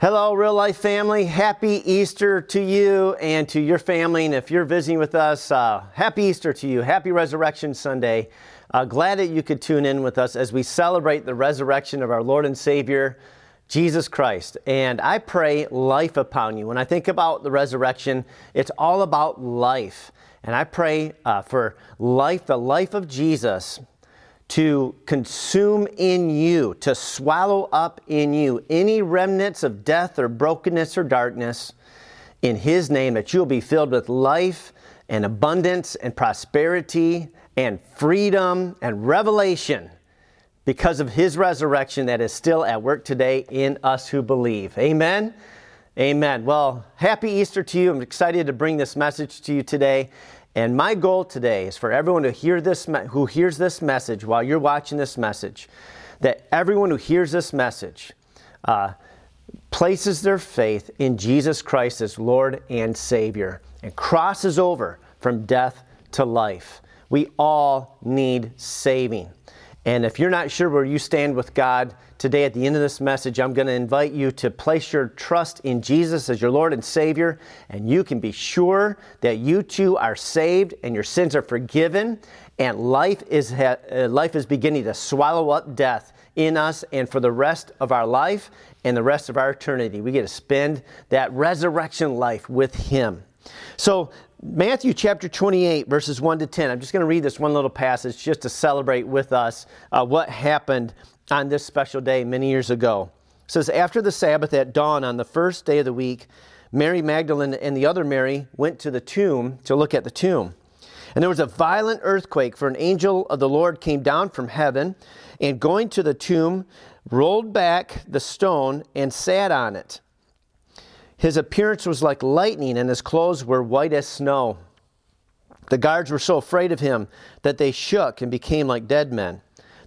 Hello, real life family. Happy Easter to you and to your family. And if you're visiting with us, uh, happy Easter to you. Happy Resurrection Sunday. Uh, glad that you could tune in with us as we celebrate the resurrection of our Lord and Savior, Jesus Christ. And I pray life upon you. When I think about the resurrection, it's all about life. And I pray uh, for life, the life of Jesus, to consume in you, to swallow up in you any remnants of death or brokenness or darkness in His name, that you'll be filled with life and abundance and prosperity and freedom and revelation because of His resurrection that is still at work today in us who believe. Amen. Amen. Well, happy Easter to you. I'm excited to bring this message to you today. And my goal today is for everyone to hear this, who hears this message while you're watching this message, that everyone who hears this message uh, places their faith in Jesus Christ as Lord and Savior and crosses over from death to life. We all need saving. And if you're not sure where you stand with God, today at the end of this message, I'm going to invite you to place your trust in Jesus as your Lord and Savior, and you can be sure that you too are saved and your sins are forgiven, and life is, uh, life is beginning to swallow up death in us and for the rest of our life and the rest of our eternity. We get to spend that resurrection life with Him. So, Matthew chapter 28, verses 1 to 10. I'm just going to read this one little passage just to celebrate with us uh, what happened on this special day many years ago. It says, After the Sabbath at dawn on the first day of the week, Mary Magdalene and the other Mary went to the tomb to look at the tomb. And there was a violent earthquake, for an angel of the Lord came down from heaven, and going to the tomb, rolled back the stone and sat on it. His appearance was like lightning, and his clothes were white as snow. The guards were so afraid of him that they shook and became like dead men.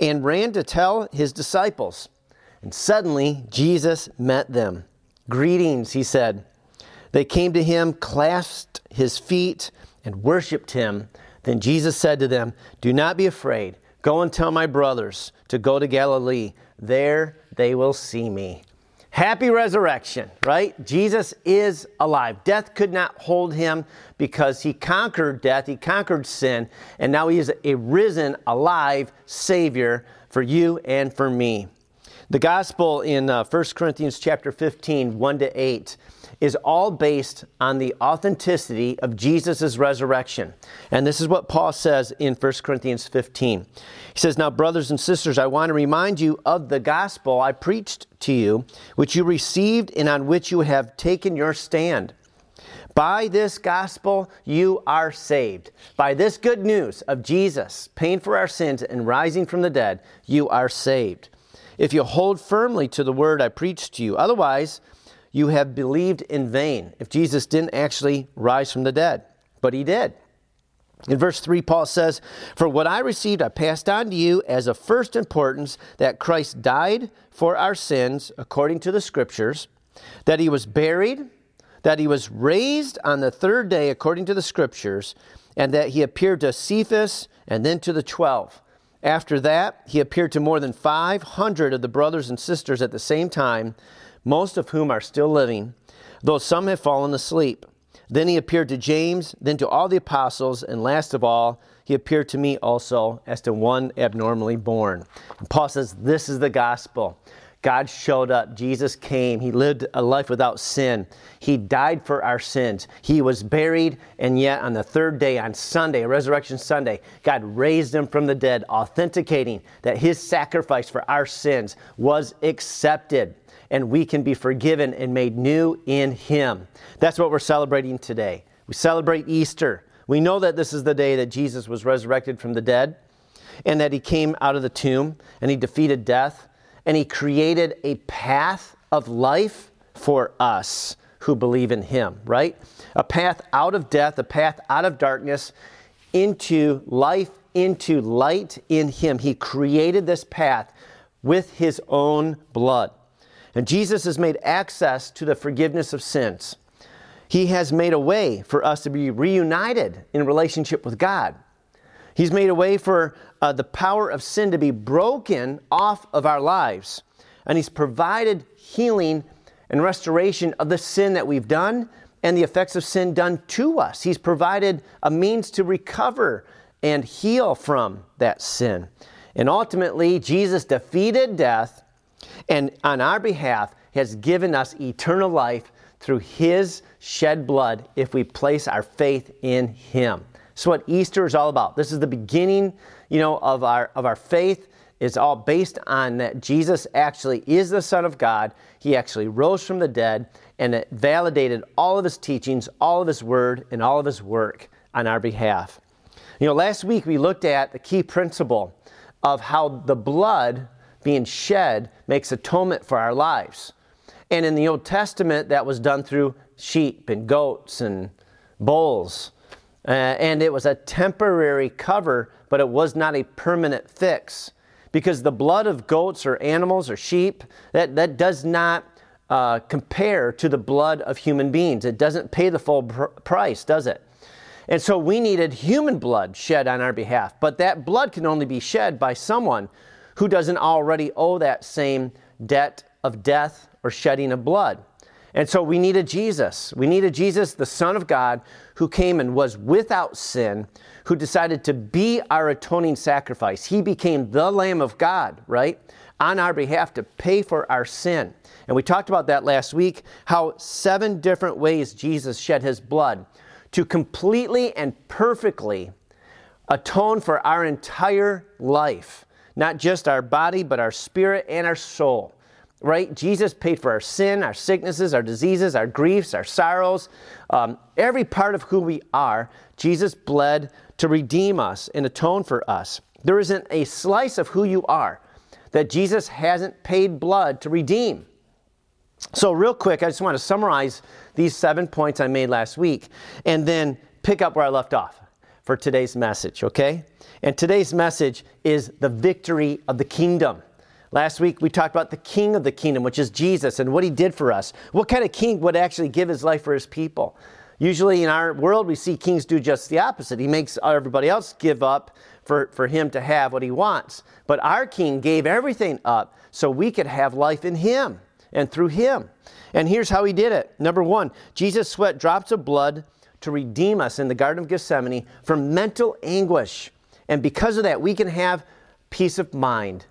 and ran to tell his disciples. And suddenly Jesus met them. Greetings, he said. They came to him, clasped his feet, and worshiped him. Then Jesus said to them, Do not be afraid. Go and tell my brothers to go to Galilee. There they will see me. Happy resurrection, right? Jesus is alive. Death could not hold him because he conquered death, he conquered sin, and now he is a risen, alive Savior for you and for me. The gospel in uh, 1 Corinthians chapter 15, 1 to 8 is all based on the authenticity of Jesus' resurrection. And this is what Paul says in 1 Corinthians 15. He says, Now, brothers and sisters, I want to remind you of the gospel I preached to you, which you received and on which you have taken your stand. By this gospel, you are saved. By this good news of Jesus paying for our sins and rising from the dead, you are saved. If you hold firmly to the word I preached to you, otherwise, you have believed in vain if Jesus didn't actually rise from the dead. But he did. In verse 3, Paul says, For what I received, I passed on to you as of first importance that Christ died for our sins according to the Scriptures, that he was buried, that he was raised on the third day according to the Scriptures, and that he appeared to Cephas and then to the twelve. After that, he appeared to more than 500 of the brothers and sisters at the same time most of whom are still living, though some have fallen asleep. Then he appeared to James, then to all the apostles, and last of all, he appeared to me also as to one abnormally born. And Paul says, This is the gospel. God showed up. Jesus came. He lived a life without sin. He died for our sins. He was buried, and yet on the third day, on Sunday, Resurrection Sunday, God raised him from the dead, authenticating that his sacrifice for our sins was accepted and we can be forgiven and made new in Him. That's what we're celebrating today. We celebrate Easter. We know that this is the day that Jesus was resurrected from the dead and that He came out of the tomb and He defeated death and He created a path of life for us who believe in him, right? A path out of death, a path out of darkness into life, into light in him. He created this path with his own blood. And Jesus has made access to the forgiveness of sins. He has made a way for us to be reunited in relationship with God. He's made a way for uh, the power of sin to be broken off of our lives. And He's provided healing and restoration of the sin that we've done and the effects of sin done to us. He's provided a means to recover and heal from that sin. And ultimately, Jesus defeated death and on our behalf has given us eternal life through his shed blood if we place our faith in him. So what Easter is all about. This is the beginning, you know, of our of our faith. It's all based on that Jesus actually is the Son of God. He actually rose from the dead, and it validated all of his teachings, all of his word, and all of his work on our behalf. You know, last week we looked at the key principle of how the blood being shed makes atonement for our lives. And in the Old Testament, that was done through sheep and goats and bulls. Uh, and it was a temporary cover, but it was not a permanent fix. Because the blood of goats or animals or sheep, that, that does not uh, compare to the blood of human beings. It doesn't pay the full pr- price, does it? And so we needed human blood shed on our behalf. But that blood can only be shed by someone who doesn't already owe that same debt of death or shedding of blood. And so we needed Jesus. We needed Jesus, the Son of God, who came and was without sin, who decided to be our atoning sacrifice. He became the Lamb of God, right? On our behalf to pay for our sin. And we talked about that last week how seven different ways Jesus shed his blood to completely and perfectly atone for our entire life not just our body, but our spirit and our soul. Right? Jesus paid for our sin, our sicknesses, our diseases, our griefs, our sorrows, um, every part of who we are. Jesus bled to redeem us and atone for us. There isn't a slice of who you are that Jesus hasn't paid blood to redeem. So, real quick, I just want to summarize these seven points I made last week and then pick up where I left off for today's message, okay? And today's message is the victory of the kingdom. Last week we talked about the king of the kingdom, which is Jesus, and what he did for us. What kind of king would actually give his life for his people? Usually in our world, we see kings do just the opposite. He makes everybody else give up for, for him to have what he wants. But our king gave everything up so we could have life in him and through him. And here's how he did it. Number one, Jesus sweat drops of blood to redeem us in the Garden of Gethsemane from mental anguish. And because of that, we can have peace of mind.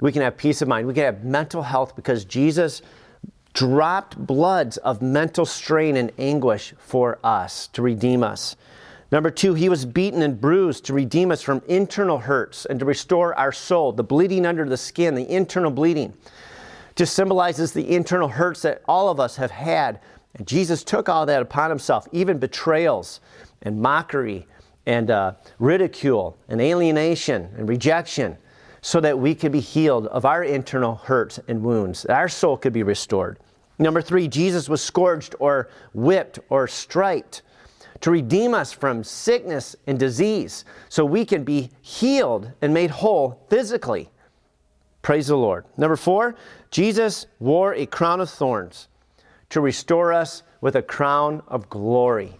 We can have peace of mind. We can have mental health because Jesus dropped bloods of mental strain and anguish for us to redeem us. Number two, he was beaten and bruised to redeem us from internal hurts and to restore our soul, the bleeding under the skin, the internal bleeding. Just symbolizes the internal hurts that all of us have had. And Jesus took all that upon himself, even betrayals and mockery and uh, ridicule and alienation and rejection so that we could be healed of our internal hurts and wounds, that our soul could be restored. Number three, Jesus was scourged or whipped or striped to redeem us from sickness and disease so we can be healed and made whole physically. Praise the Lord. Number four, Jesus wore a crown of thorns to restore us with a crown of glory.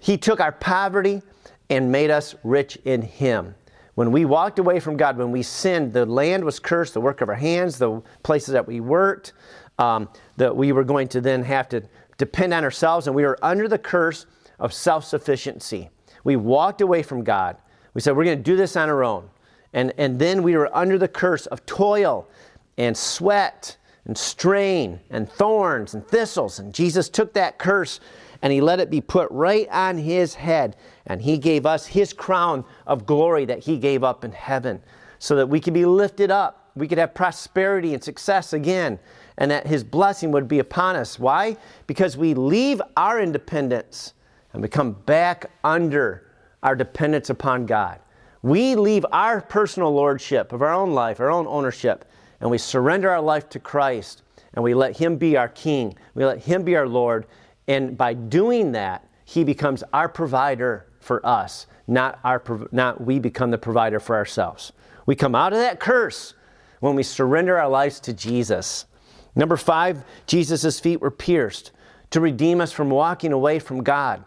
He took our poverty and made us rich in Him. When we walked away from God, when we sinned, the land was cursed, the work of our hands, the places that we worked, um, that we were going to then have to depend on ourselves, and we were under the curse of self sufficiency. We walked away from God. We said, We're going to do this on our own. And, and then we were under the curse of toil and sweat and strain and thorns and thistles. And Jesus took that curse and he let it be put right on his head. And he gave us his crown of glory that he gave up in heaven so that we could be lifted up. We could have prosperity and success again, and that his blessing would be upon us. Why? Because we leave our independence and we come back under our dependence upon God. We leave our personal lordship of our own life, our own ownership, and we surrender our life to Christ and we let Him be our King. We let Him be our Lord. And by doing that, He becomes our provider for us, not, our, not we become the provider for ourselves. We come out of that curse when we surrender our lives to Jesus. Number five, Jesus' feet were pierced to redeem us from walking away from God.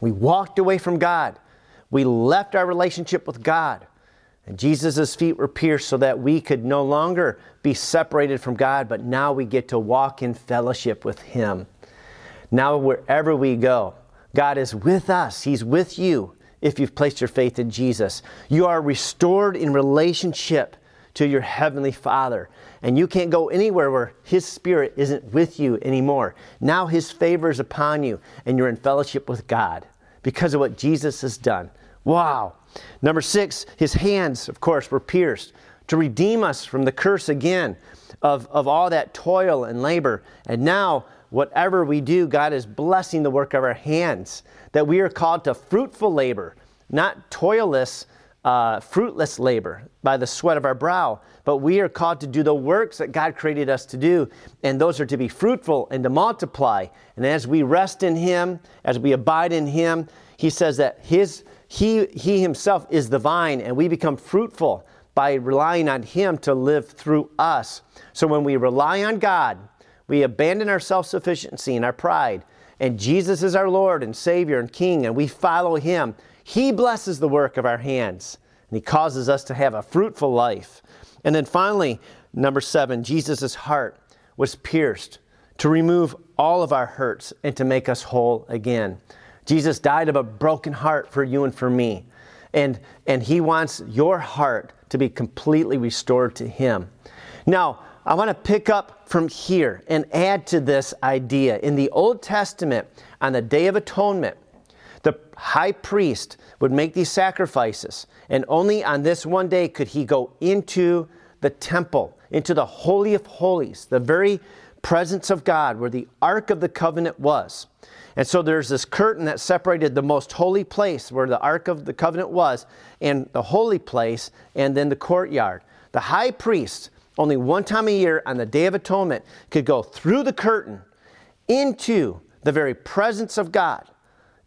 We walked away from God. We left our relationship with God. And Jesus' feet were pierced so that we could no longer be separated from God, but now we get to walk in fellowship with Him. Now, wherever we go, God is with us. He's with you if you've placed your faith in Jesus. You are restored in relationship to your Heavenly Father. And you can't go anywhere where His Spirit isn't with you anymore. Now His favor is upon you, and you're in fellowship with God because of what Jesus has done. Wow. Number six, His hands, of course, were pierced to redeem us from the curse again of, of all that toil and labor. And now, whatever we do, God is blessing the work of our hands, that we are called to fruitful labor, not toilless uh, fruitless labor by the sweat of our brow, but we are called to do the works that God created us to do, and those are to be fruitful and to multiply. And as we rest in Him, as we abide in Him, He says that His He He Himself is the vine, and we become fruitful by relying on Him to live through us. So when we rely on God, we abandon our self sufficiency and our pride, and Jesus is our Lord and Savior and King, and we follow Him he blesses the work of our hands, and He causes us to have a fruitful life. And then finally, number seven, Jesus' heart was pierced to remove all of our hurts and to make us whole again. Jesus died of a broken heart for you and for me. And, and He wants your heart to be completely restored to Him. Now, I want to pick up from here and add to this idea. In the Old Testament, on the Day of Atonement, the high priest would make these sacrifices, and only on this one day could he go into the temple, into the Holy of Holies, the very presence of God where the Ark of the Covenant was. And so there's this curtain that separated the most holy place where the Ark of the Covenant was, and the holy place, and then the courtyard. The high priest, only one time a year on the Day of Atonement, could go through the curtain into the very presence of God.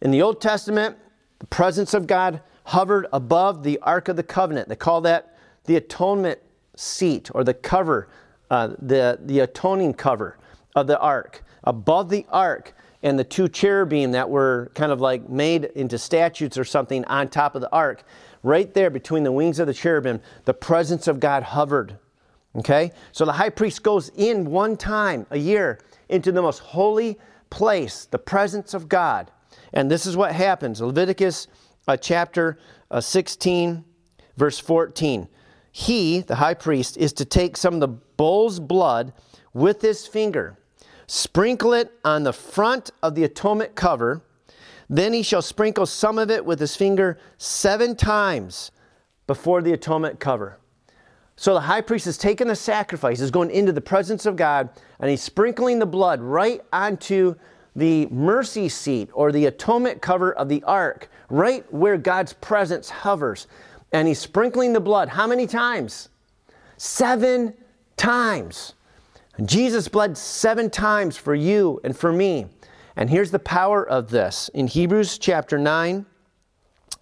In the Old Testament, the presence of God hovered above the Ark of the Covenant. They call that the atonement seat or the cover, uh, the, the atoning cover of the ark. Above the ark and the two cherubim that were kind of like made into statues or something on top of the ark, right there between the wings of the cherubim, the presence of God hovered. Okay? So the high priest goes in one time a year into the most holy place, the presence of God. And this is what happens Leviticus uh, chapter uh, 16, verse 14. He, the high priest, is to take some of the bull's blood with his finger, sprinkle it on the front of the atonement cover. Then he shall sprinkle some of it with his finger seven times before the atonement cover. So the high priest is taking the sacrifice, is going into the presence of God, and he's sprinkling the blood right onto the mercy seat or the atonement cover of the ark, right where God's presence hovers. And he's sprinkling the blood. How many times? Seven times. Jesus bled seven times for you and for me. And here's the power of this. In Hebrews chapter 9,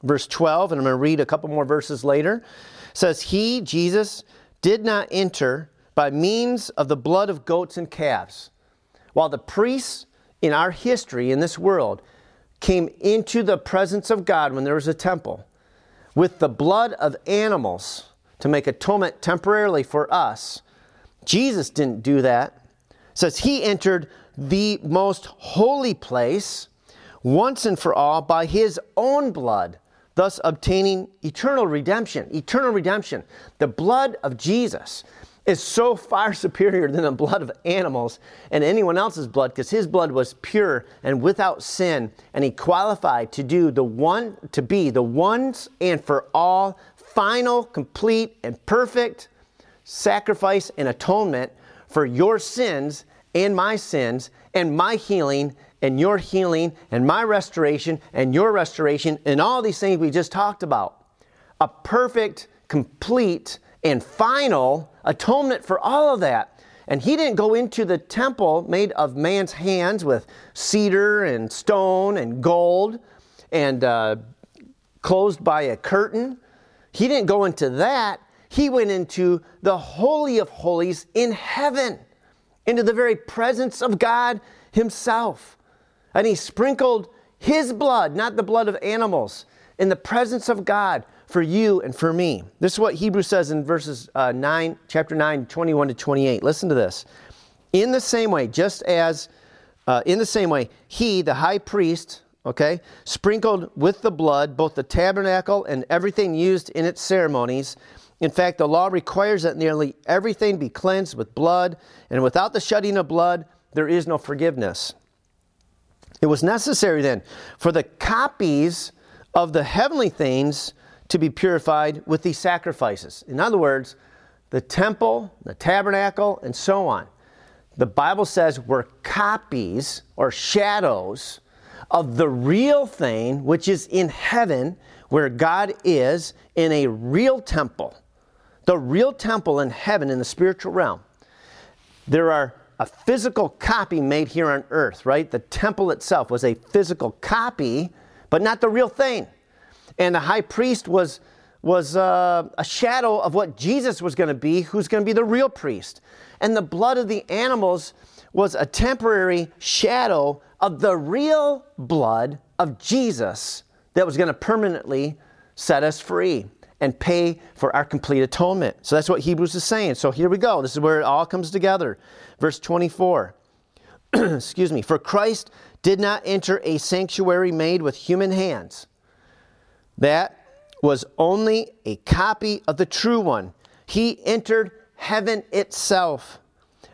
verse 12, and I'm going to read a couple more verses later, says, He, Jesus, did not enter by means of the blood of goats and calves. While the priests in our history in this world came into the presence of God when there was a temple with the blood of animals to make atonement temporarily for us. Jesus didn't do that. It says he entered the most holy place once and for all by his own blood, thus obtaining eternal redemption. Eternal redemption. The blood of Jesus is so far superior than the blood of animals and anyone else's blood because his blood was pure and without sin and he qualified to do the one to be the once and for all final complete and perfect sacrifice and atonement for your sins and my sins and my healing and your healing and my restoration and your restoration and all these things we just talked about a perfect complete and final atonement for all of that. And he didn't go into the temple made of man's hands with cedar and stone and gold and uh, closed by a curtain. He didn't go into that. He went into the Holy of Holies in heaven, into the very presence of God Himself. And He sprinkled His blood, not the blood of animals, in the presence of God for you and for me. This is what Hebrews says in verses uh, 9, chapter 9, 21 to 28. Listen to this. In the same way, just as, uh, in the same way, he, the high priest, okay, sprinkled with the blood both the tabernacle and everything used in its ceremonies. In fact, the law requires that nearly everything be cleansed with blood, and without the shedding of blood, there is no forgiveness. It was necessary then for the copies of the heavenly things to be purified with these sacrifices. In other words, the temple, the tabernacle, and so on. The Bible says were copies or shadows of the real thing which is in heaven, where God is in a real temple. The real temple in heaven, in the spiritual realm. There are a physical copy made here on earth, right? The temple itself was a physical copy, but not the real thing. And the high priest was, was uh, a shadow of what Jesus was going to be, who's going to be the real priest. And the blood of the animals was a temporary shadow of the real blood of Jesus that was going to permanently set us free and pay for our complete atonement. So that's what Hebrews is saying. So here we go. This is where it all comes together. Verse 24. Excuse me. For Christ did not enter a sanctuary made with human hands that was only a copy of the true one. He entered heaven itself,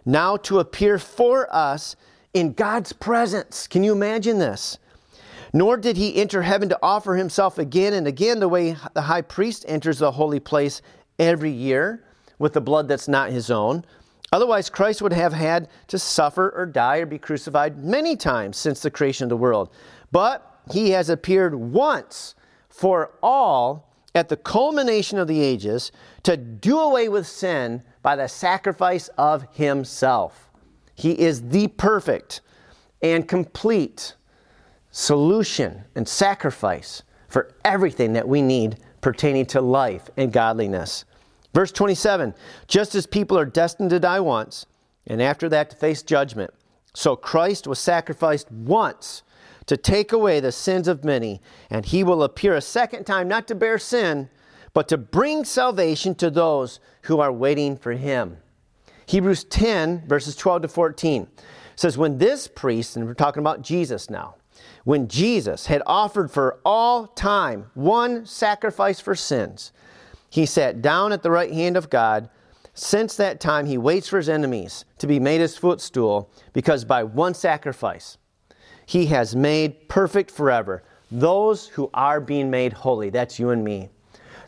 now to appear for us in God's presence. Can you imagine this? Nor did he enter heaven to offer himself again and again the way the high priest enters the holy place every year with the blood that's not his own. Otherwise, Christ would have had to suffer or die or be crucified many times since the creation of the world. But he has appeared once for all at the culmination of the ages to do away with sin by the sacrifice of himself. He is the perfect and complete solution and sacrifice for everything that we need pertaining to life and godliness. Verse 27 Just as people are destined to die once, and after that to face judgment, so Christ was sacrificed once to take away the sins of many, and he will appear a second time, not to bear sin, but to bring salvation to those who are waiting for him. Hebrews 10, verses 12 to 14 says, When this priest, and we're talking about Jesus now, when Jesus had offered for all time one sacrifice for sins, he sat down at the right hand of God. Since that time, he waits for his enemies to be made his footstool, because by one sacrifice, he has made perfect forever those who are being made holy. That's you and me.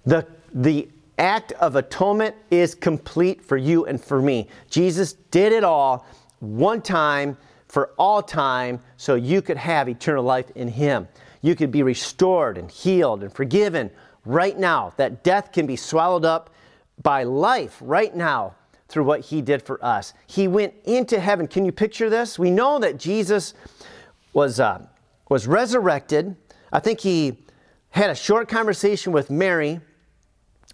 The, the act of atonement is complete for you and for me. Jesus did it all one time for all time so you could have eternal life in Him. You could be restored and healed and forgiven right now. That death can be swallowed up by life right now through what He did for us. He went into heaven. Can you picture this? We know that Jesus was, uh, was resurrected. I think he had a short conversation with Mary,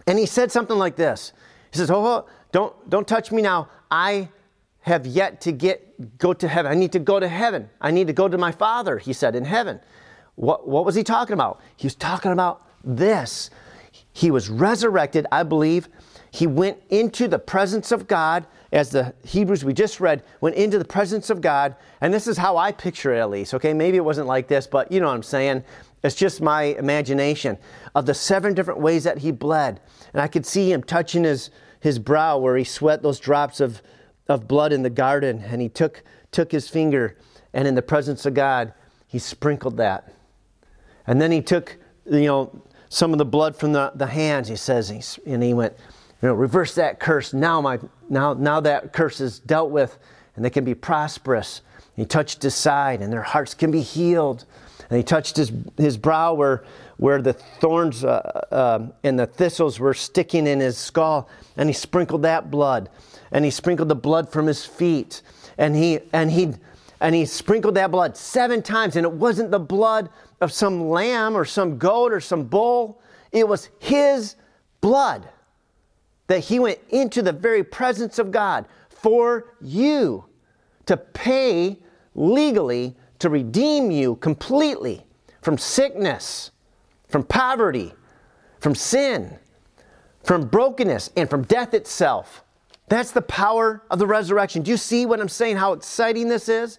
and he said something like this. He says, Oh, don't, don't touch me now. I have yet to get go to heaven. I need to go to heaven. I need to go to my Father, he said, in heaven. What, what was he talking about? He was talking about this. He was resurrected, I believe. He went into the presence of God as the Hebrews we just read went into the presence of God, and this is how I picture it at least, okay? Maybe it wasn't like this, but you know what I'm saying. It's just my imagination of the seven different ways that he bled. And I could see him touching his, his brow where he sweat those drops of, of blood in the garden, and he took, took his finger, and in the presence of God, he sprinkled that. And then he took, you know, some of the blood from the, the hands, he says, and he went, you know, reverse that curse. Now my now now that curse is dealt with, and they can be prosperous. He touched his side, and their hearts can be healed. And he touched his his brow where where the thorns uh, uh, and the thistles were sticking in his skull, and he sprinkled that blood. And he sprinkled the blood from his feet. And he, and he, and he sprinkled that blood seven times. And it wasn't the blood of some lamb or some goat or some bull, it was his blood that he went into the very presence of God for you to pay legally to redeem you completely from sickness, from poverty, from sin, from brokenness, and from death itself. That's the power of the resurrection. Do you see what I'm saying? How exciting this is?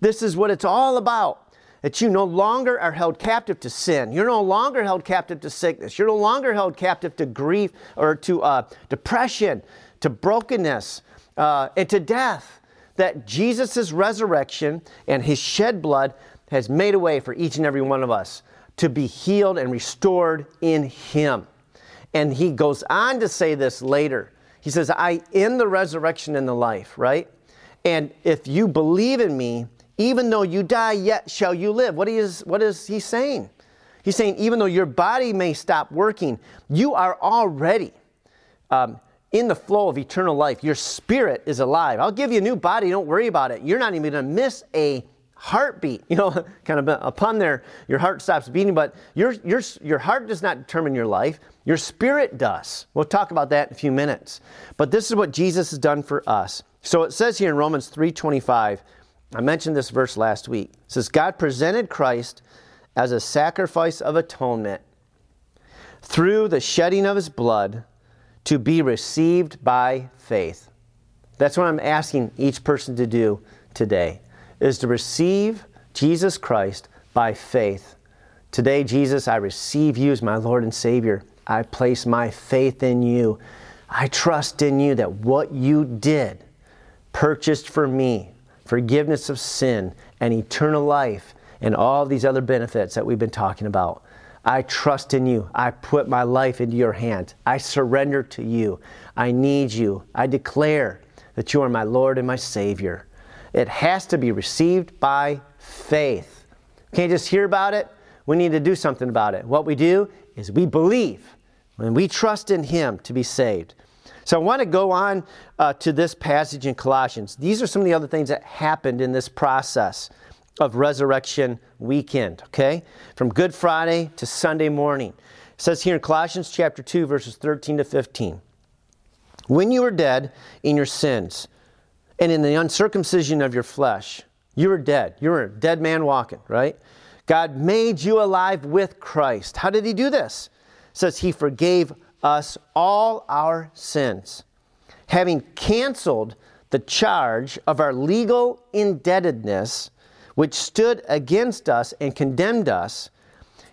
This is what it's all about. That you no longer are held captive to sin. You're no longer held captive to sickness. You're no longer held captive to grief or to uh, depression, to brokenness, uh, and to death. That Jesus' resurrection and his shed blood has made a way for each and every one of us to be healed and restored in him. And he goes on to say this later. He says, I in the resurrection and the life, right? And if you believe in me, even though you die, yet shall you live. What is, what is he saying? He's saying, even though your body may stop working, you are already um, in the flow of eternal life. Your spirit is alive. I'll give you a new body. Don't worry about it. You're not even going to miss a heartbeat. You know, kind of upon there, your heart stops beating, but your, your, your heart does not determine your life. Your spirit does. We'll talk about that in a few minutes. But this is what Jesus has done for us. So it says here in Romans 3:25, I mentioned this verse last week. It says, God presented Christ as a sacrifice of atonement through the shedding of his blood to be received by faith. That's what I'm asking each person to do today is to receive Jesus Christ by faith. Today, Jesus, I receive you as my Lord and Savior. I place my faith in you. I trust in you that what you did purchased for me forgiveness of sin, and eternal life, and all these other benefits that we've been talking about. I trust in you. I put my life into your hands. I surrender to you. I need you. I declare that you are my Lord and my Savior. It has to be received by faith. can't just hear about it. We need to do something about it. What we do is we believe and we trust in Him to be saved. So I want to go on uh, to this passage in Colossians. These are some of the other things that happened in this process of resurrection weekend, okay? From Good Friday to Sunday morning. It says here in Colossians chapter 2 verses 13 to 15. When you were dead in your sins and in the uncircumcision of your flesh, you were dead. You were a dead man walking, right? God made you alive with Christ. How did he do this? It says he forgave us all our sins, having canceled the charge of our legal indebtedness, which stood against us and condemned us,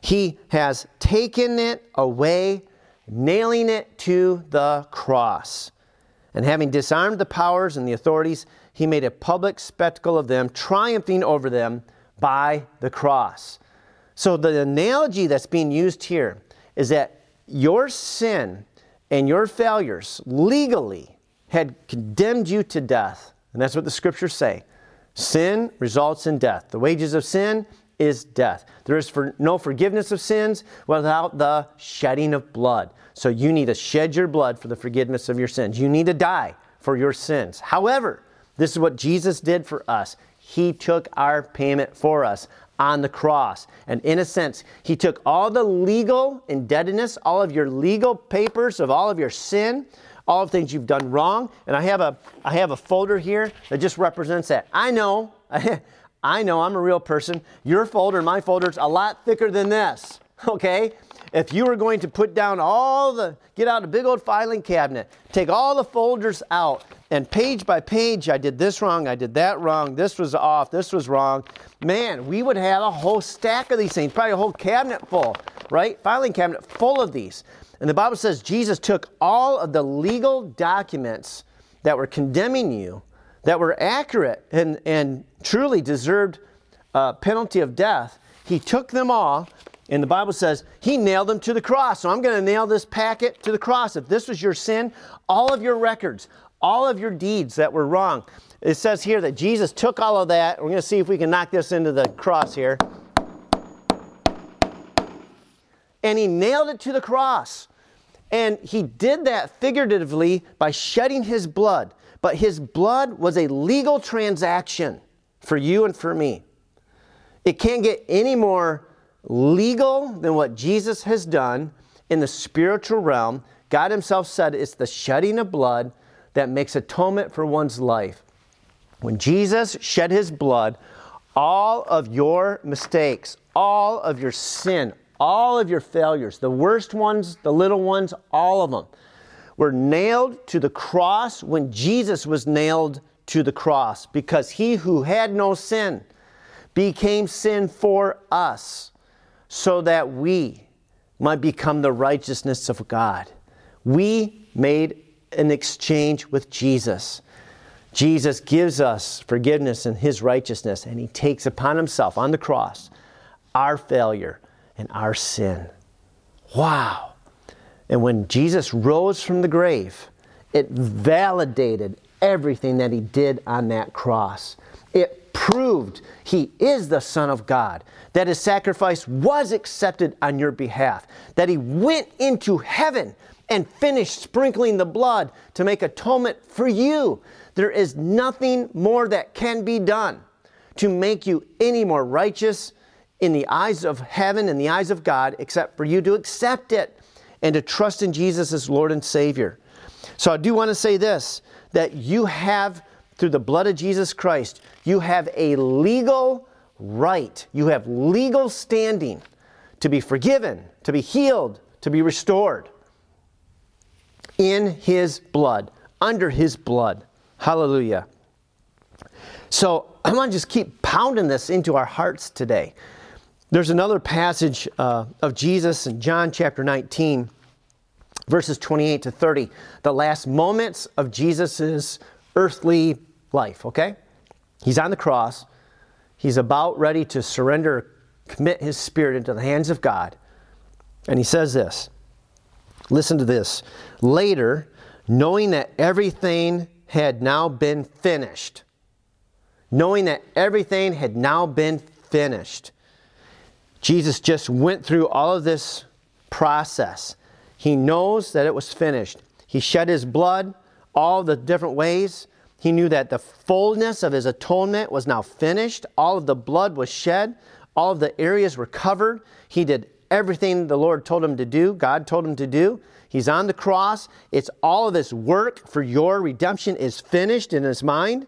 he has taken it away, nailing it to the cross. And having disarmed the powers and the authorities, he made a public spectacle of them, triumphing over them by the cross. So, the analogy that's being used here is that your sin and your failures legally had condemned you to death. And that's what the scriptures say. Sin results in death. The wages of sin is death. There is for no forgiveness of sins without the shedding of blood. So you need to shed your blood for the forgiveness of your sins. You need to die for your sins. However, this is what Jesus did for us. He took our payment for us on the cross. And in a sense, he took all the legal indebtedness, all of your legal papers of all of your sin, all of things you've done wrong. And I have a, I have a folder here that just represents that. I know, I know I'm a real person. Your folder, my folder is a lot thicker than this, okay? If you were going to put down all the, get out a big old filing cabinet, take all the folders out, and page by page, I did this wrong, I did that wrong, this was off, this was wrong. Man, we would have a whole stack of these things, probably a whole cabinet full, right? Filing cabinet full of these. And the Bible says Jesus took all of the legal documents that were condemning you, that were accurate and, and truly deserved penalty of death. He took them all, and the Bible says he nailed them to the cross. So I'm going to nail this packet to the cross. If this was your sin, all of your records, all of your deeds that were wrong. It says here that Jesus took all of that. We're going to see if we can knock this into the cross here. And he nailed it to the cross. And he did that figuratively by shedding his blood. but his blood was a legal transaction for you and for me. It can't get any more legal than what Jesus has done in the spiritual realm. God Himself said it's the shedding of blood that makes atonement for one's life. When Jesus shed His blood, all of your mistakes, all of your sin, all of your failures, the worst ones, the little ones, all of them, were nailed to the cross when Jesus was nailed to the cross because he who had no sin became sin for us so that we might become the righteousness of God. We made an exchange with Jesus. Jesus gives us forgiveness and his righteousness, and he takes upon himself on the cross our failure and our sin. Wow. And when Jesus rose from the grave, it validated everything that he did on that cross. It proved he is the Son of God, that his sacrifice was accepted on your behalf, that he went into heaven and finished sprinkling the blood to make atonement for you. There is nothing more that can be done to make you any more righteous in the eyes of heaven and the eyes of God except for you to accept it and to trust in Jesus as Lord and Savior. So I do want to say this that you have, through the blood of Jesus Christ, you have a legal right, you have legal standing to be forgiven, to be healed, to be restored in His blood, under His blood. Hallelujah. So I want to just keep pounding this into our hearts today. There's another passage uh, of Jesus in John chapter 19 verses 28 to 30, the last moments of Jesus' earthly life, okay? He's on the cross. He's about ready to surrender, commit his spirit into the hands of God. And he says this Listen to this. Later, knowing that everything had now been finished, knowing that everything had now been finished, Jesus just went through all of this process. He knows that it was finished. He shed his blood all the different ways. He knew that the fullness of his atonement was now finished. All of the blood was shed. All of the areas were covered. He did everything the Lord told him to do, God told him to do. He's on the cross. It's all of this work for your redemption is finished in his mind.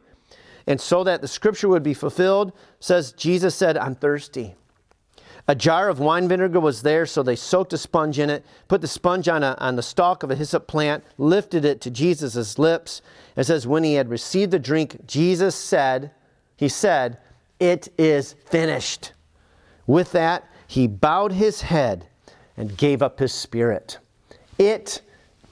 And so that the scripture would be fulfilled, says Jesus said, I'm thirsty. A jar of wine vinegar was there, so they soaked a sponge in it, put the sponge on, a, on the stalk of a hyssop plant, lifted it to Jesus' lips. It says, When he had received the drink, Jesus said, He said, It is finished. With that, he bowed his head and gave up his spirit. It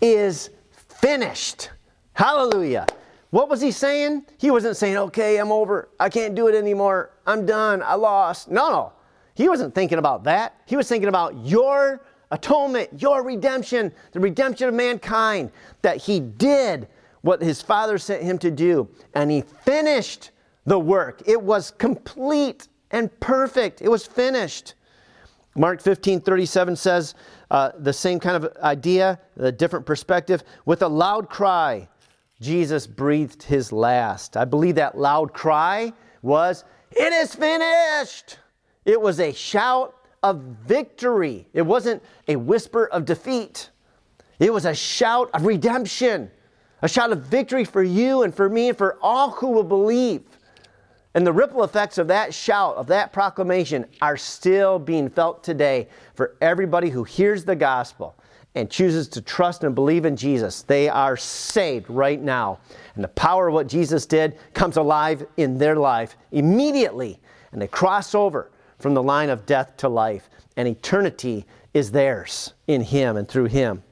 is finished. Hallelujah. What was he saying? He wasn't saying, okay, I'm over. I can't do it anymore. I'm done. I lost. No, no. He wasn't thinking about that. He was thinking about your atonement, your redemption, the redemption of mankind, that he did what his father sent him to do, and he finished the work. It was complete and perfect. It was finished. Mark 15 37 says uh, the same kind of idea, a different perspective. With a loud cry, Jesus breathed his last. I believe that loud cry was, It is finished! It was a shout of victory. It wasn't a whisper of defeat. It was a shout of redemption, a shout of victory for you and for me and for all who will believe. And the ripple effects of that shout, of that proclamation, are still being felt today for everybody who hears the gospel and chooses to trust and believe in Jesus. They are saved right now. And the power of what Jesus did comes alive in their life immediately. And they cross over from the line of death to life, and eternity is theirs in Him and through Him.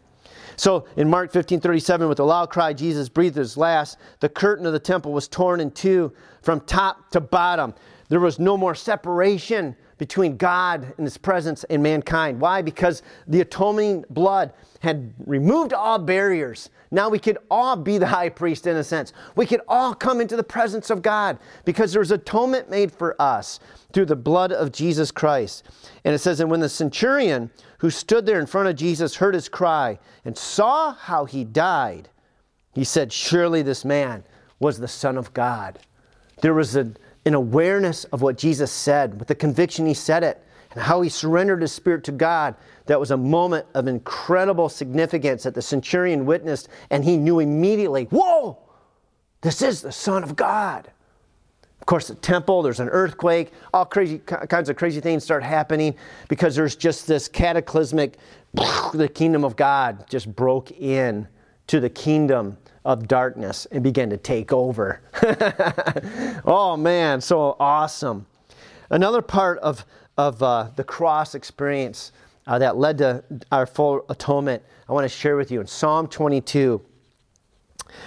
So in Mark 15 37, with a loud cry, Jesus breathed his last. The curtain of the temple was torn in two from top to bottom. There was no more separation between God and His presence and mankind. Why? Because the atoning blood had removed all barriers. Now we could all be the high priest in a sense. We could all come into the presence of God because there's atonement made for us through the blood of Jesus Christ. And it says, And when the centurion who stood there in front of Jesus heard his cry and saw how he died, he said, Surely this man was the Son of God. There was a, an awareness of what Jesus said, with the conviction he said it, and how he surrendered his spirit to God. That was a moment of incredible significance that the centurion witnessed, and he knew immediately, whoa, this is the Son of God. Course, the temple, there's an earthquake, all crazy kinds of crazy things start happening because there's just this cataclysmic, the kingdom of God just broke in to the kingdom of darkness and began to take over. oh man, so awesome. Another part of, of uh, the cross experience uh, that led to our full atonement, I want to share with you in Psalm 22.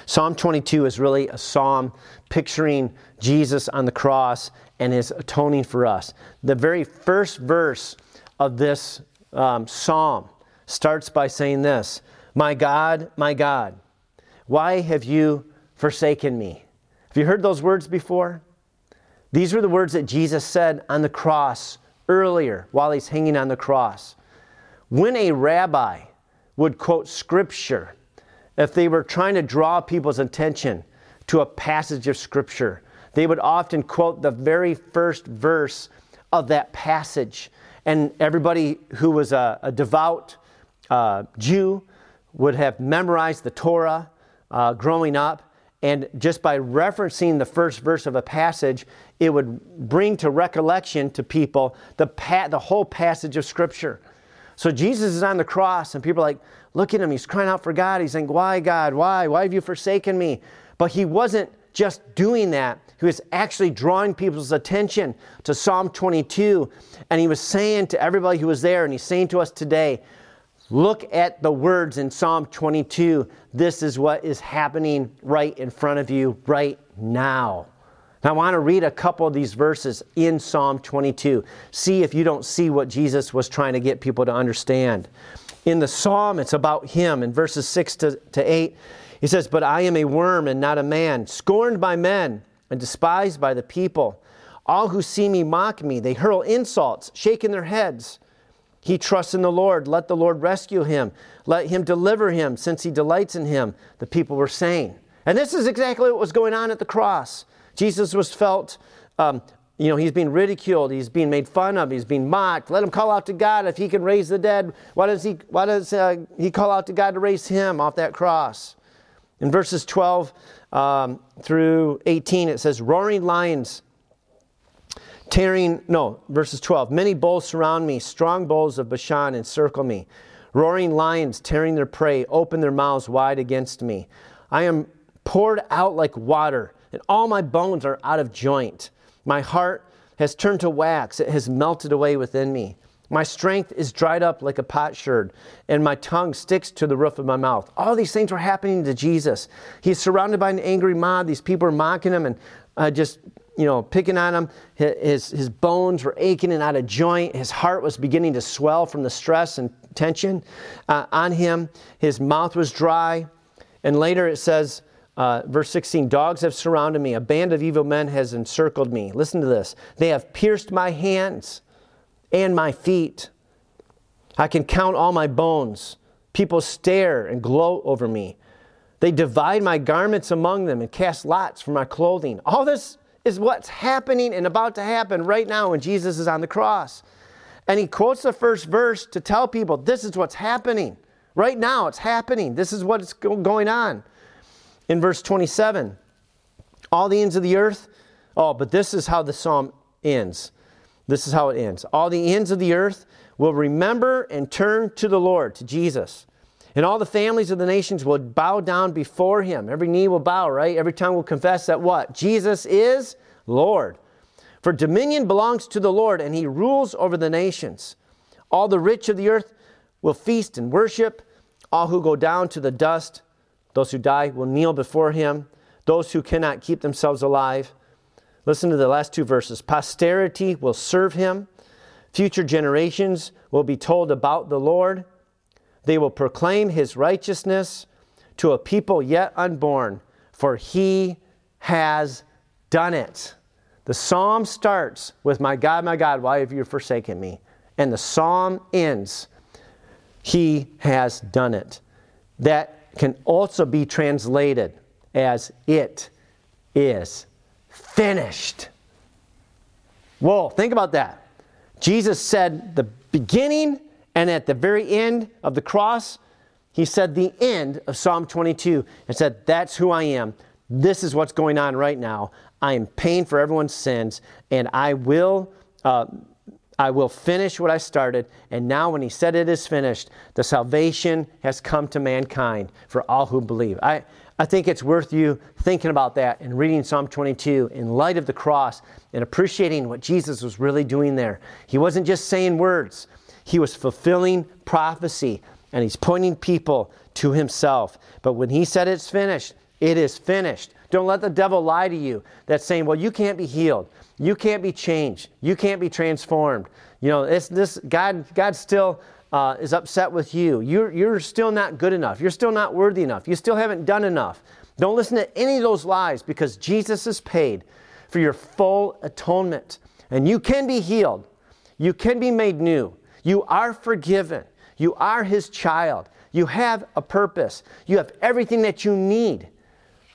Psalm 22 is really a psalm picturing Jesus on the cross and his atoning for us. The very first verse of this um, psalm starts by saying this My God, my God, why have you forsaken me? Have you heard those words before? These were the words that Jesus said on the cross earlier while he's hanging on the cross. When a rabbi would quote scripture, if they were trying to draw people's attention to a passage of Scripture, they would often quote the very first verse of that passage. And everybody who was a, a devout uh, Jew would have memorized the Torah uh, growing up. And just by referencing the first verse of a passage, it would bring to recollection to people the, pa- the whole passage of Scripture. So Jesus is on the cross, and people are like, look at him. He's crying out for God. He's saying, Why, God? Why? Why have you forsaken me? But he wasn't just doing that, he was actually drawing people's attention to Psalm 22. And he was saying to everybody who was there, and he's saying to us today, Look at the words in Psalm 22. This is what is happening right in front of you right now. Now, I want to read a couple of these verses in Psalm 22. See if you don't see what Jesus was trying to get people to understand. In the psalm, it's about him. In verses 6 to, to 8, he says, But I am a worm and not a man, scorned by men and despised by the people. All who see me mock me. They hurl insults, shaking their heads. He trusts in the Lord. Let the Lord rescue him. Let him deliver him, since he delights in him, the people were saying. And this is exactly what was going on at the cross. Jesus was felt, um, you know, he's being ridiculed, he's being made fun of, he's being mocked. Let him call out to God if he can raise the dead. Why does he, why does, uh, he call out to God to raise him off that cross? In verses 12 um, through 18, it says, Roaring lions tearing, no, verses 12. Many bulls surround me, strong bulls of Bashan encircle me. Roaring lions tearing their prey, open their mouths wide against me. I am poured out like water and all my bones are out of joint. My heart has turned to wax, it has melted away within me. My strength is dried up like a potsherd, and my tongue sticks to the roof of my mouth. All these things were happening to Jesus. He's surrounded by an angry mob. These people are mocking him and uh, just, you know, picking on him. His, his bones were aching and out of joint. His heart was beginning to swell from the stress and tension uh, on him. His mouth was dry. And later it says, uh, verse 16 Dogs have surrounded me, a band of evil men has encircled me. Listen to this. They have pierced my hands and my feet. I can count all my bones. People stare and gloat over me. They divide my garments among them and cast lots for my clothing. All this is what's happening and about to happen right now when Jesus is on the cross. And he quotes the first verse to tell people this is what's happening. Right now, it's happening. This is what's going on in verse 27. All the ends of the earth. Oh, but this is how the psalm ends. This is how it ends. All the ends of the earth will remember and turn to the Lord, to Jesus. And all the families of the nations will bow down before him. Every knee will bow, right? Every tongue will confess that what? Jesus is Lord. For dominion belongs to the Lord, and he rules over the nations. All the rich of the earth will feast and worship. All who go down to the dust those who die will kneel before him. Those who cannot keep themselves alive. Listen to the last two verses. Posterity will serve him. Future generations will be told about the Lord. They will proclaim his righteousness to a people yet unborn, for he has done it. The psalm starts with, My God, my God, why have you forsaken me? And the psalm ends, He has done it. That can also be translated as it is finished. Whoa, think about that. Jesus said the beginning and at the very end of the cross, he said the end of Psalm 22 and said, That's who I am. This is what's going on right now. I am paying for everyone's sins, and I will. Uh, I will finish what I started. And now, when he said it is finished, the salvation has come to mankind for all who believe. I, I think it's worth you thinking about that and reading Psalm 22 in light of the cross and appreciating what Jesus was really doing there. He wasn't just saying words, he was fulfilling prophecy and he's pointing people to himself. But when he said it's finished, it is finished. Don't let the devil lie to you that's saying, well, you can't be healed. You can't be changed. You can't be transformed. You know, it's this God, God still uh, is upset with you. You're, you're still not good enough. You're still not worthy enough. You still haven't done enough. Don't listen to any of those lies because Jesus has paid for your full atonement. And you can be healed. You can be made new. You are forgiven. You are his child. You have a purpose. You have everything that you need.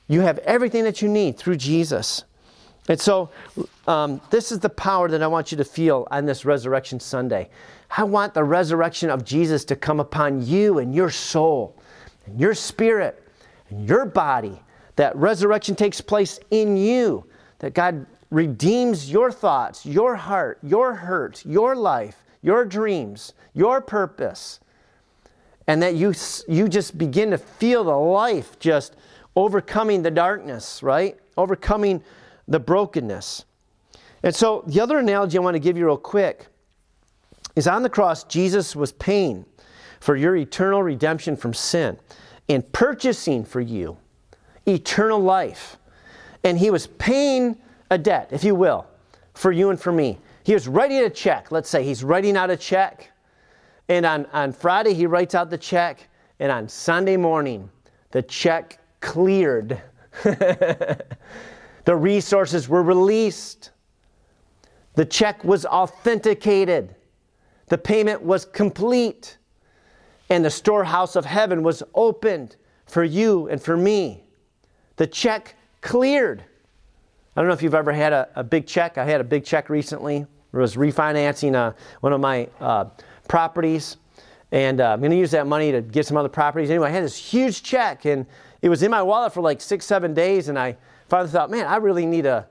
You have everything that you need through Jesus. And so, um, this is the power that I want you to feel on this Resurrection Sunday. I want the resurrection of Jesus to come upon you and your soul, and your spirit, and your body. That resurrection takes place in you, that God redeems your thoughts, your heart, your hurt, your life, your dreams, your purpose, and that you, you just begin to feel the life just overcoming the darkness, right? Overcoming the brokenness. And so, the other analogy I want to give you real quick is on the cross, Jesus was paying for your eternal redemption from sin and purchasing for you eternal life. And he was paying a debt, if you will, for you and for me. He was writing a check. Let's say he's writing out a check. And on, on Friday, he writes out the check. And on Sunday morning, the check cleared. the resources were released. The check was authenticated. The payment was complete. And the storehouse of heaven was opened for you and for me. The check cleared. I don't know if you've ever had a, a big check. I had a big check recently. I was refinancing uh, one of my uh, properties. And uh, I'm going to use that money to get some other properties. Anyway, I had this huge check, and it was in my wallet for like six, seven days. And I finally thought, man, I really need to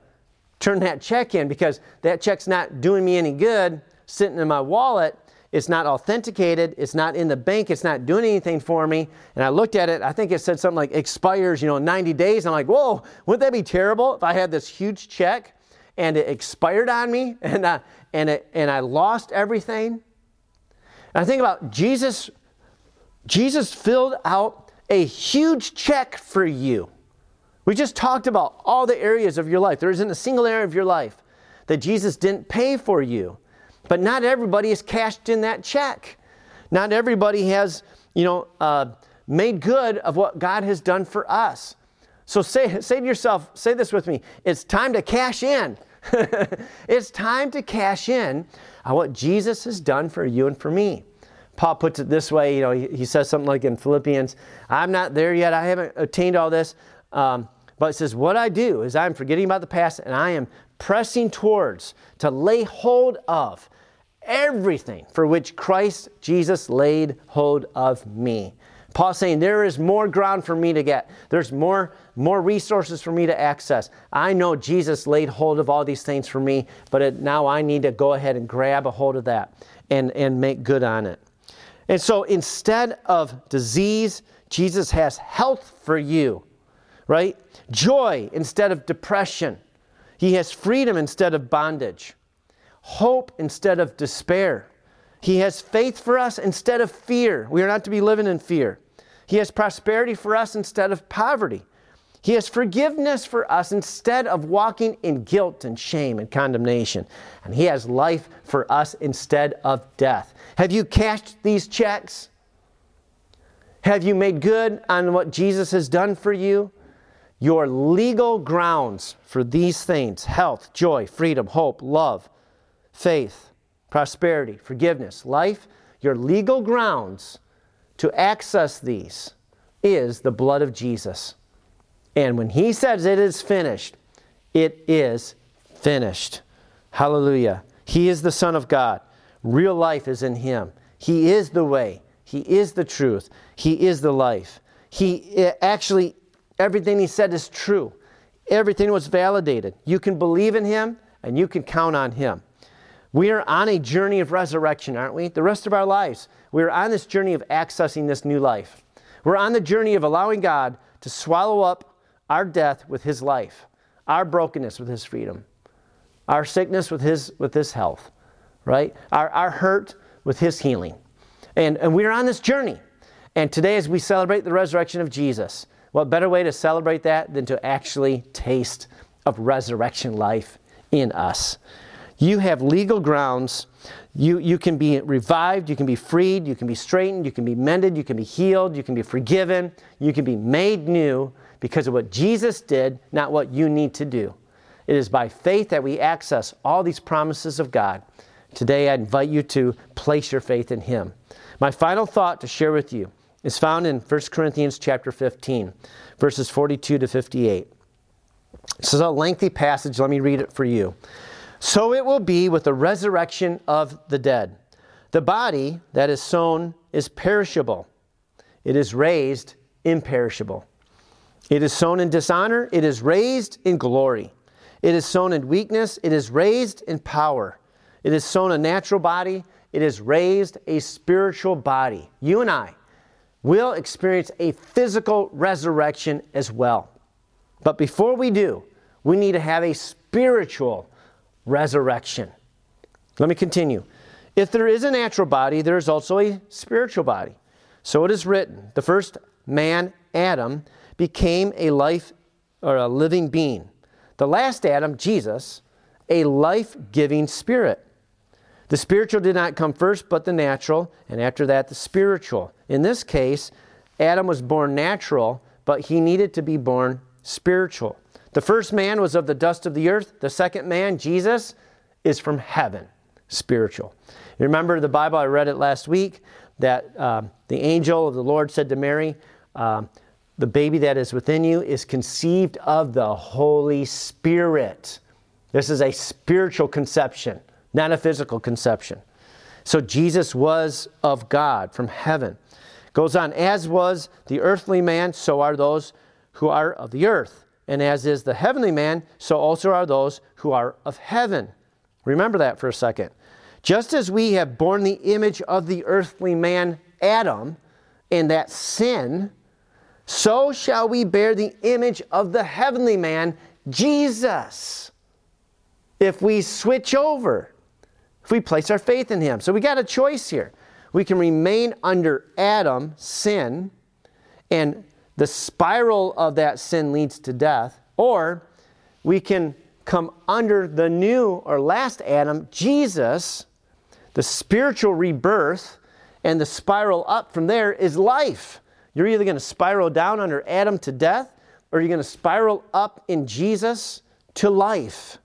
turn that check in because that check's not doing me any good sitting in my wallet. It's not authenticated. It's not in the bank. It's not doing anything for me. And I looked at it. I think it said something like expires, you know, 90 days. I'm like, whoa, wouldn't that be terrible if I had this huge check and it expired on me and I, and, it, and I lost everything? And I think about Jesus. Jesus filled out a huge check for you. We just talked about all the areas of your life. There isn't a single area of your life that Jesus didn't pay for you. But not everybody has cashed in that check. Not everybody has, you know, uh, made good of what God has done for us. So say, say to yourself, say this with me it's time to cash in. it's time to cash in on what Jesus has done for you and for me. Paul puts it this way, you know, he, he says something like in Philippians, I'm not there yet, I haven't attained all this. Um, but it says, What I do is I'm forgetting about the past and I am pressing towards to lay hold of everything for which Christ Jesus laid hold of me. Paul's saying there is more ground for me to get. There's more, more resources for me to access. I know Jesus laid hold of all these things for me, but it, now I need to go ahead and grab a hold of that and, and make good on it. And so instead of disease, Jesus has health for you, right? Joy instead of depression. He has freedom instead of bondage hope instead of despair. He has faith for us instead of fear. We are not to be living in fear. He has prosperity for us instead of poverty. He has forgiveness for us instead of walking in guilt and shame and condemnation. And He has life for us instead of death. Have you cashed these checks? Have you made good on what Jesus has done for you? Your legal grounds for these things health, joy, freedom, hope, love, faith, prosperity, forgiveness, life, your legal grounds to access these is the blood of Jesus. And when he says it is finished, it is finished. Hallelujah. He is the Son of God. Real life is in him. He is the way. He is the truth. He is the life. He eh, actually, everything he said is true. Everything was validated. You can believe in him and you can count on him. We are on a journey of resurrection, aren't we? The rest of our lives. We're on this journey of accessing this new life. We're on the journey of allowing God to swallow up our death with his life, our brokenness with his freedom, our sickness with his, with his health, right? Our, our hurt with his healing. And, and we're on this journey. And today, as we celebrate the resurrection of Jesus, what better way to celebrate that than to actually taste of resurrection life in us? You have legal grounds. You, you can be revived, you can be freed, you can be straightened, you can be mended, you can be healed, you can be forgiven, you can be made new because of what Jesus did, not what you need to do. It is by faith that we access all these promises of God. Today, I invite you to place your faith in Him. My final thought to share with you is found in 1 Corinthians chapter 15, verses 42 to 58. This is a lengthy passage. Let me read it for you. So it will be with the resurrection of the dead. The body that is sown is perishable, it is raised imperishable. It is sown in dishonor, it is raised in glory. It is sown in weakness, it is raised in power. It is sown a natural body, it is raised a spiritual body. You and I will experience a physical resurrection as well. But before we do, we need to have a spiritual resurrection. Let me continue. If there is a natural body, there is also a spiritual body. So it is written the first man, Adam, became a life or a living being. The last Adam, Jesus, a life giving spirit. The spiritual did not come first, but the natural, and after that, the spiritual. In this case, Adam was born natural, but he needed to be born spiritual. The first man was of the dust of the earth. The second man, Jesus, is from heaven, spiritual. You remember the Bible, I read it last week, that uh, the angel of the Lord said to Mary, uh, The baby that is within you is conceived of the Holy Spirit. This is a spiritual conception, not a physical conception. So Jesus was of God from heaven. Goes on, as was the earthly man, so are those who are of the earth. And as is the heavenly man, so also are those who are of heaven. Remember that for a second. Just as we have borne the image of the earthly man, Adam, in that sin, so shall we bear the image of the heavenly man, Jesus. If we switch over, if we place our faith in him. So we got a choice here. We can remain under Adam, sin, and the spiral of that sin leads to death, or we can come under the new or last Adam, Jesus, the spiritual rebirth, and the spiral up from there is life. You're either going to spiral down under Adam to death, or you're going to spiral up in Jesus to life.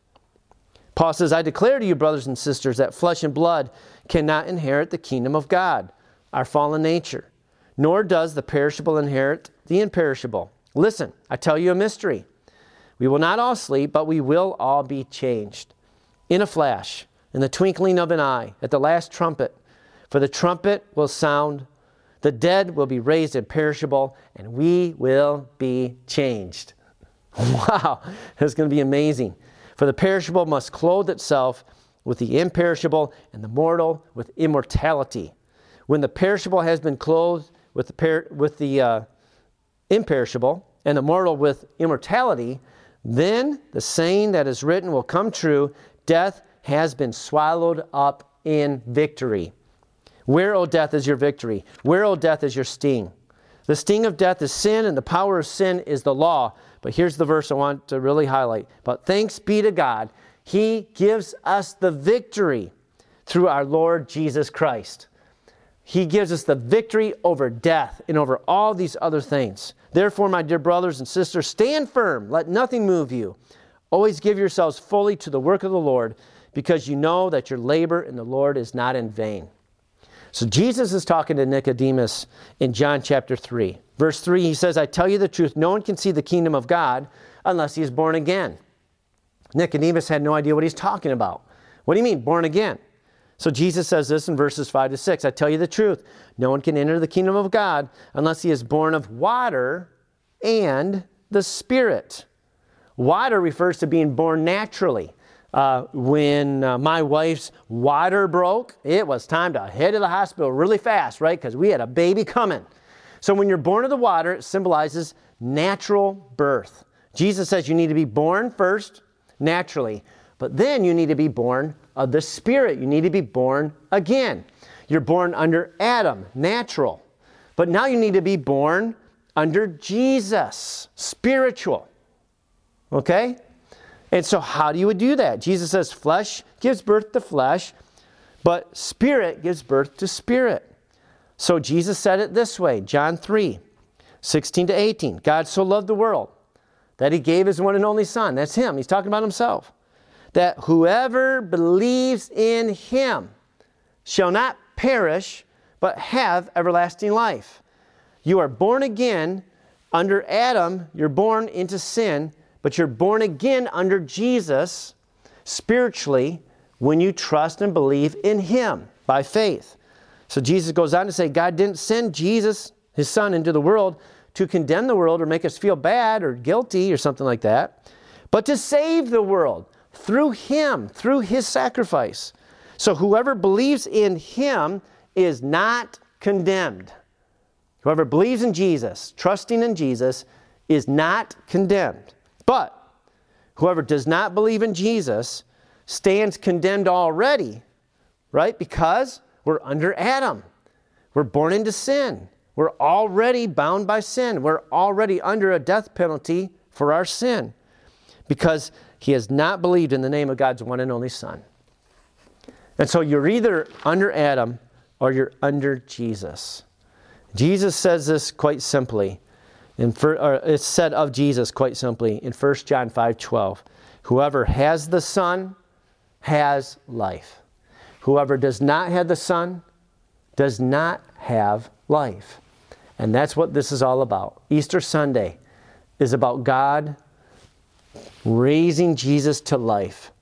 Paul says, I declare to you, brothers and sisters, that flesh and blood cannot inherit the kingdom of God, our fallen nature, nor does the perishable inherit the imperishable. Listen, I tell you a mystery. We will not all sleep, but we will all be changed. In a flash, in the twinkling of an eye, at the last trumpet. For the trumpet will sound, the dead will be raised imperishable, and we will be changed. Wow, that's going to be amazing. For the perishable must clothe itself with the imperishable, and the mortal with immortality. When the perishable has been clothed with the, with the uh, imperishable, and immortal with immortality, then the saying that is written will come true death has been swallowed up in victory. Where, O death, is your victory? Where, O death, is your sting? The sting of death is sin, and the power of sin is the law. But here's the verse I want to really highlight. But thanks be to God, He gives us the victory through our Lord Jesus Christ. He gives us the victory over death and over all these other things. Therefore, my dear brothers and sisters, stand firm. Let nothing move you. Always give yourselves fully to the work of the Lord, because you know that your labor in the Lord is not in vain. So, Jesus is talking to Nicodemus in John chapter 3. Verse 3, he says, I tell you the truth, no one can see the kingdom of God unless he is born again. Nicodemus had no idea what he's talking about. What do you mean, born again? So Jesus says this in verses 5 to 6 I tell you the truth, no one can enter the kingdom of God unless he is born of water and the Spirit. Water refers to being born naturally. Uh, when uh, my wife's water broke, it was time to head to the hospital really fast, right? Because we had a baby coming. So when you're born of the water, it symbolizes natural birth. Jesus says you need to be born first, naturally, but then you need to be born of the Spirit. You need to be born again. You're born under Adam, natural. But now you need to be born under Jesus, spiritual. Okay? And so, how do you do that? Jesus says, flesh gives birth to flesh, but spirit gives birth to spirit. So, Jesus said it this way John 3 16 to 18. God so loved the world that he gave his one and only Son. That's him. He's talking about himself. That whoever believes in him shall not perish, but have everlasting life. You are born again under Adam, you're born into sin but you're born again under Jesus spiritually when you trust and believe in Him by faith. So Jesus goes on to say, God didn't send Jesus, His Son, into the world to condemn the world or make us feel bad or guilty or something like that, but to save the world through Him, through His sacrifice. So whoever believes in Him is not condemned. Whoever believes in Jesus, trusting in Jesus, is not condemned. But whoever does not believe in Jesus stands condemned already, right? Because we're under Adam. We're born into sin. We're already bound by sin. We're already under a death penalty for our sin because he has not believed in the name of God's one and only Son. And so you're either under Adam or you're under Jesus. Jesus says this quite simply in it's said of Jesus quite simply in 1 John 5 12. Whoever has the Son has life. Whoever does not have the Son does not have life. And that's what this is all about. Easter Sunday is about God raising Jesus to life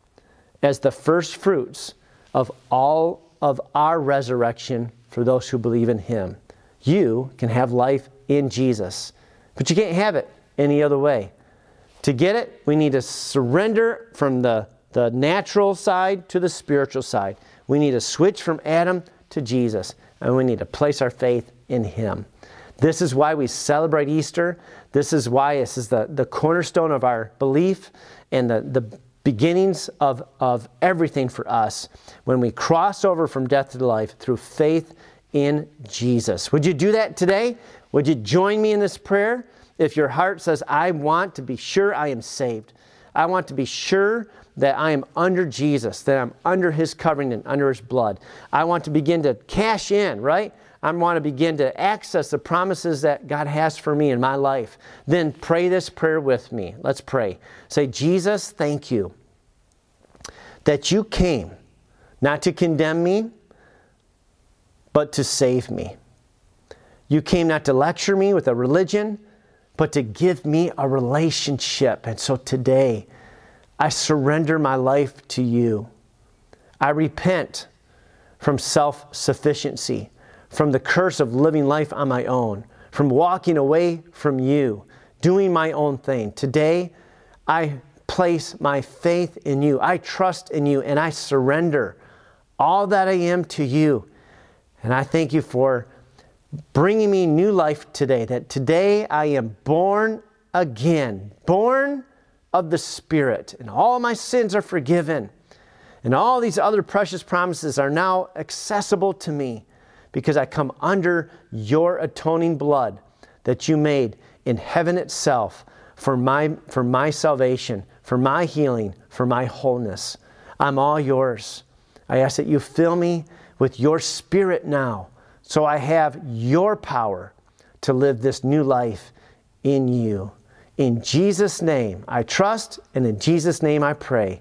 as the first fruits of all of our resurrection for those who believe in Him. You can have life in Jesus. But you can't have it any other way. To get it, we need to surrender from the, the natural side to the spiritual side. We need to switch from Adam to Jesus, and we need to place our faith in Him. This is why we celebrate Easter. This is why this is the, the cornerstone of our belief and the, the beginnings of, of everything for us when we cross over from death to life through faith in Jesus. Would you do that today? Would you join me in this prayer? If your heart says, I want to be sure I am saved, I want to be sure that I am under Jesus, that I'm under His covering and under His blood. I want to begin to cash in, right? I want to begin to access the promises that God has for me in my life. Then pray this prayer with me. Let's pray. Say, Jesus, thank you that you came not to condemn me, but to save me. You came not to lecture me with a religion, but to give me a relationship. And so today, I surrender my life to you. I repent from self sufficiency, from the curse of living life on my own, from walking away from you, doing my own thing. Today, I place my faith in you. I trust in you, and I surrender all that I am to you. And I thank you for bringing me new life today. That today I am born again, born of the Spirit, and all my sins are forgiven. And all these other precious promises are now accessible to me because I come under your atoning blood that you made in heaven itself for my, for my salvation, for my healing, for my wholeness. I'm all yours. I ask that you fill me with your spirit now so I have your power to live this new life in you. In Jesus' name I trust, and in Jesus' name I pray.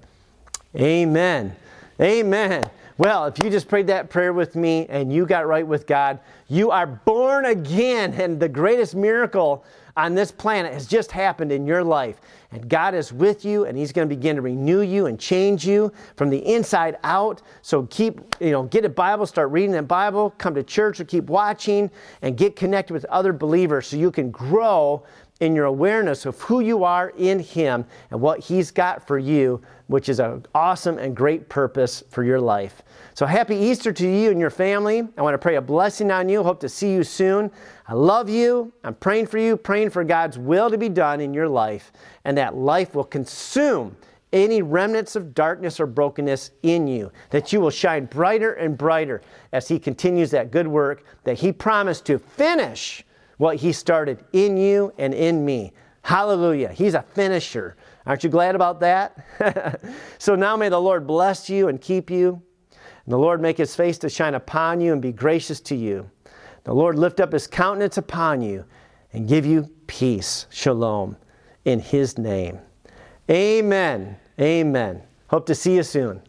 Amen. Amen. Well, if you just prayed that prayer with me and you got right with God, you are born again. And the greatest miracle on this planet has just happened in your life. And God is with you and He's going to begin to renew you and change you from the inside out. So keep, you know, get a Bible, start reading that Bible, come to church or keep watching and get connected with other believers so you can grow in your awareness of who you are in Him and what He's got for you, which is an awesome and great purpose for your life. So happy Easter to you and your family. I want to pray a blessing on you. Hope to see you soon. I love you. I'm praying for you, praying for God's will to be done in your life, and that life will consume any remnants of darkness or brokenness in you, that you will shine brighter and brighter as He continues that good work that He promised to finish what He started in you and in me. Hallelujah. He's a finisher. Aren't you glad about that? so now may the Lord bless you and keep you. The Lord make his face to shine upon you and be gracious to you. The Lord lift up his countenance upon you and give you peace. Shalom. In his name. Amen. Amen. Hope to see you soon.